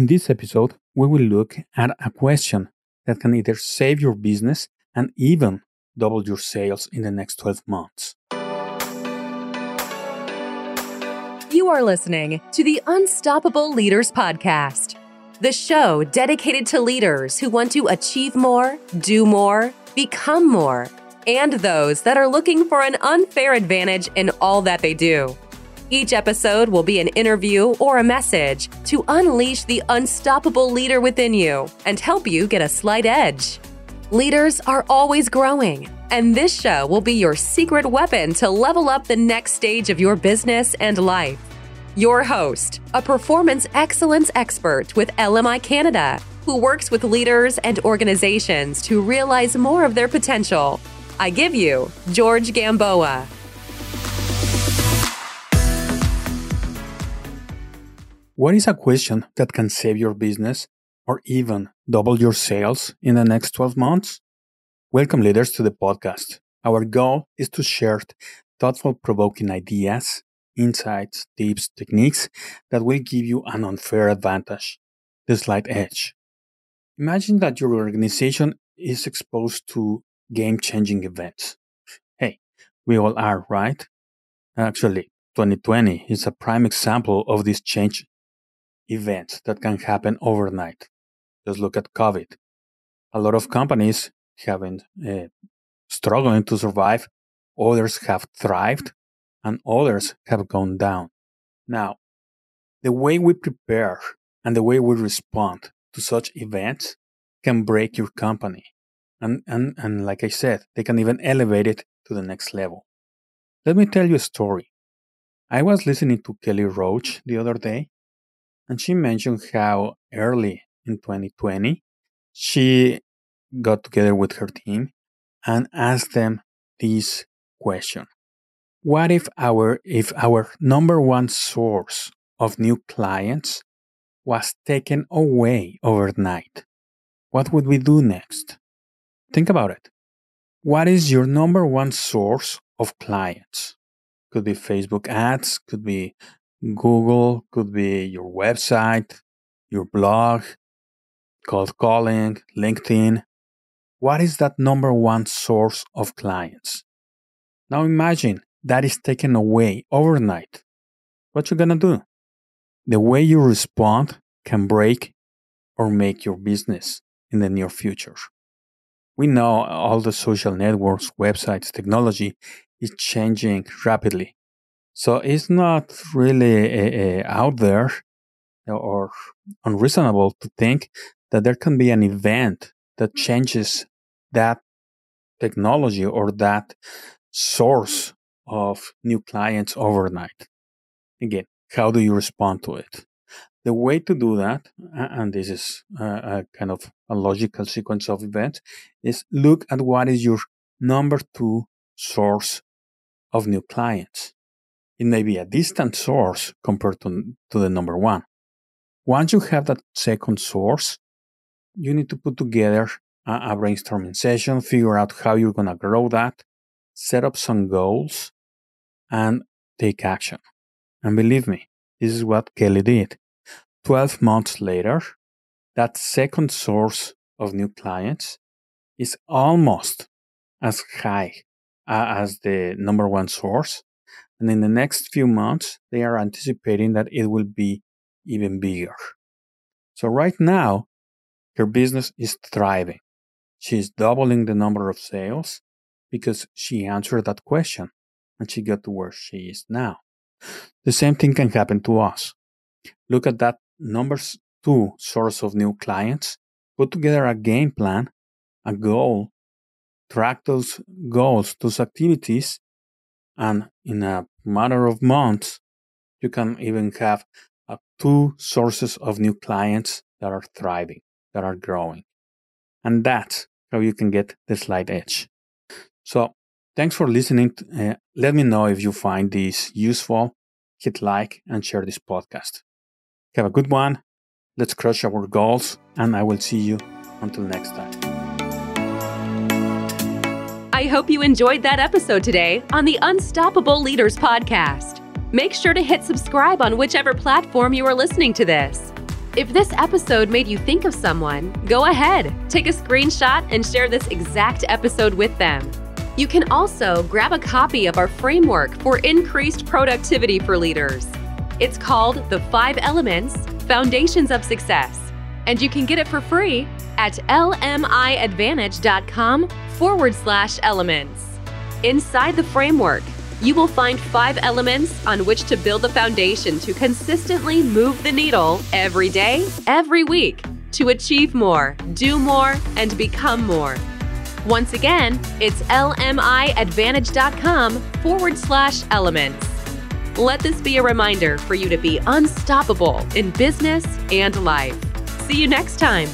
In this episode, we will look at a question that can either save your business and even double your sales in the next 12 months. You are listening to the Unstoppable Leaders Podcast, the show dedicated to leaders who want to achieve more, do more, become more, and those that are looking for an unfair advantage in all that they do. Each episode will be an interview or a message to unleash the unstoppable leader within you and help you get a slight edge. Leaders are always growing, and this show will be your secret weapon to level up the next stage of your business and life. Your host, a performance excellence expert with LMI Canada, who works with leaders and organizations to realize more of their potential. I give you George Gamboa. What is a question that can save your business or even double your sales in the next 12 months? Welcome, leaders, to the podcast. Our goal is to share thoughtful, provoking ideas, insights, tips, techniques that will give you an unfair advantage, the slight edge. Imagine that your organization is exposed to game changing events. Hey, we all are, right? Actually, 2020 is a prime example of this change events that can happen overnight. Just look at COVID. A lot of companies have been uh, struggling to survive. Others have thrived and others have gone down. Now, the way we prepare and the way we respond to such events can break your company. And, and, and like I said, they can even elevate it to the next level. Let me tell you a story. I was listening to Kelly Roach the other day, and she mentioned how early in 2020 she got together with her team and asked them this question. What if our if our number one source of new clients was taken away overnight what would we do next? Think about it. What is your number one source of clients? Could be facebook ads could be Google, could be your website, your blog, cold calling, LinkedIn. What is that number one source of clients? Now imagine that is taken away overnight. What you gonna do? The way you respond can break or make your business in the near future. We know all the social networks, websites, technology is changing rapidly. So it's not really uh, out there or unreasonable to think that there can be an event that changes that technology or that source of new clients overnight. Again, how do you respond to it? The way to do that, and this is a, kind of a logical sequence of events, is look at what is your number two source of new clients. It may be a distant source compared to, to the number one. Once you have that second source, you need to put together a, a brainstorming session, figure out how you're going to grow that, set up some goals, and take action. And believe me, this is what Kelly did. 12 months later, that second source of new clients is almost as high uh, as the number one source and in the next few months, they are anticipating that it will be even bigger. So right now, her business is thriving. She's doubling the number of sales because she answered that question and she got to where she is now. The same thing can happen to us. Look at that numbers two source of new clients, put together a game plan, a goal, track those goals, those activities, and in a matter of months, you can even have uh, two sources of new clients that are thriving, that are growing. And that's how you can get the slight edge. So thanks for listening. Uh, let me know if you find this useful. Hit like and share this podcast. Have a good one. Let's crush our goals, and I will see you until next time. I hope you enjoyed that episode today on the Unstoppable Leaders Podcast. Make sure to hit subscribe on whichever platform you are listening to this. If this episode made you think of someone, go ahead, take a screenshot and share this exact episode with them. You can also grab a copy of our framework for increased productivity for leaders. It's called The Five Elements Foundations of Success, and you can get it for free at lmiadvantage.com forward slash elements. Inside the framework, you will find five elements on which to build the foundation to consistently move the needle every day, every week to achieve more, do more, and become more. Once again, it's lmiadvantage.com forward slash elements. Let this be a reminder for you to be unstoppable in business and life. See you next time.